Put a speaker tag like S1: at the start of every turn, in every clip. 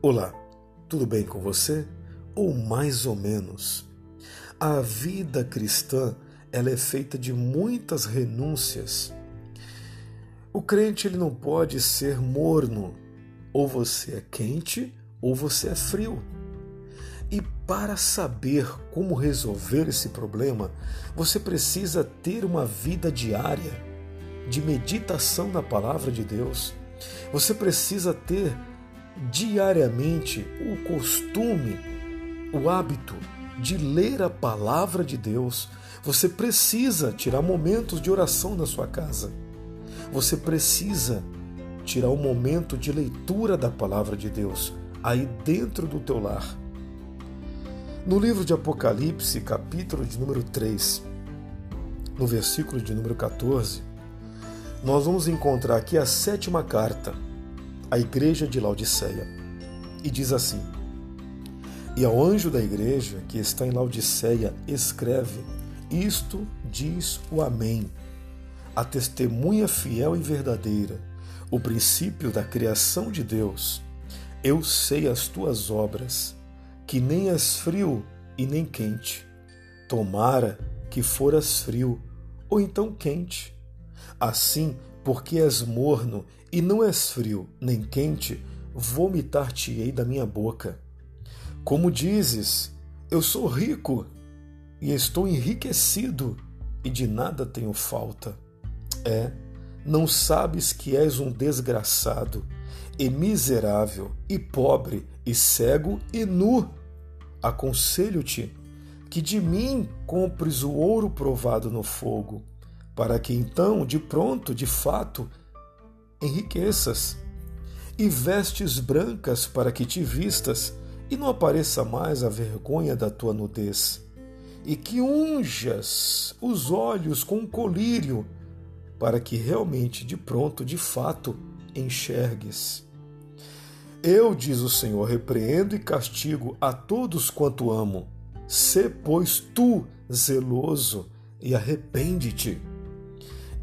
S1: Olá, tudo bem com você? Ou mais ou menos? A vida cristã ela é feita de muitas renúncias. O crente ele não pode ser morno, ou você é quente ou você é frio. E para saber como resolver esse problema, você precisa ter uma vida diária de meditação na palavra de Deus. Você precisa ter diariamente o costume, o hábito de ler a palavra de Deus. Você precisa tirar momentos de oração na sua casa. Você precisa tirar um momento de leitura da palavra de Deus aí dentro do teu lar. No livro de Apocalipse, capítulo de número 3, no versículo de número 14, nós vamos encontrar aqui a sétima carta à igreja de Laodiceia. E diz assim: E ao anjo da igreja que está em Laodiceia, escreve: Isto diz o Amém, a testemunha fiel e verdadeira, o princípio da criação de Deus. Eu sei as tuas obras, que nem és frio e nem quente. Tomara que foras frio ou então quente. Assim, porque és morno e não és frio nem quente, vomitar-te-ei da minha boca. Como dizes, eu sou rico e estou enriquecido e de nada tenho falta. É, não sabes que és um desgraçado, e miserável, e pobre, e cego, e nu. Aconselho-te que de mim compres o ouro provado no fogo, para que então, de pronto, de fato, enriqueças, e vestes brancas para que te vistas e não apareça mais a vergonha da tua nudez, e que unjas os olhos com colírio, para que realmente, de pronto, de fato, enxergues. Eu, diz o Senhor, repreendo e castigo a todos quanto amo. Sê, pois, tu zeloso e arrepende-te.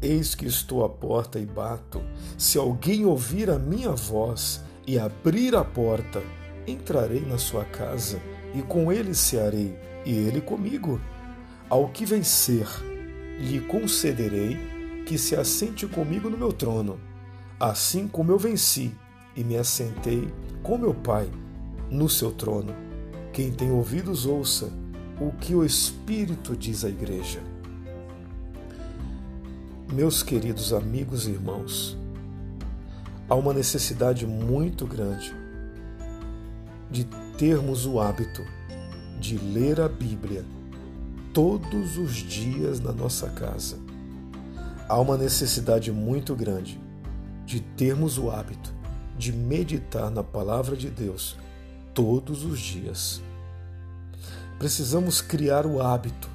S1: Eis que estou à porta e bato. Se alguém ouvir a minha voz e abrir a porta, entrarei na sua casa e com ele cearei, e ele comigo. Ao que vencer, lhe concederei que se assente comigo no meu trono, assim como eu venci e me assentei com meu Pai no seu trono. Quem tem ouvidos, ouça o que o Espírito diz à igreja. Meus queridos amigos e irmãos, há uma necessidade muito grande de termos o hábito de ler a Bíblia todos os dias na nossa casa. Há uma necessidade muito grande de termos o hábito de meditar na palavra de Deus todos os dias. Precisamos criar o hábito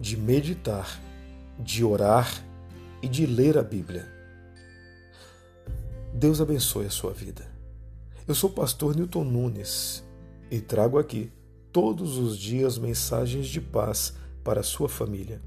S1: de meditar de orar e de ler a Bíblia. Deus abençoe a sua vida. Eu sou o pastor Newton Nunes e trago aqui todos os dias mensagens de paz para a sua família.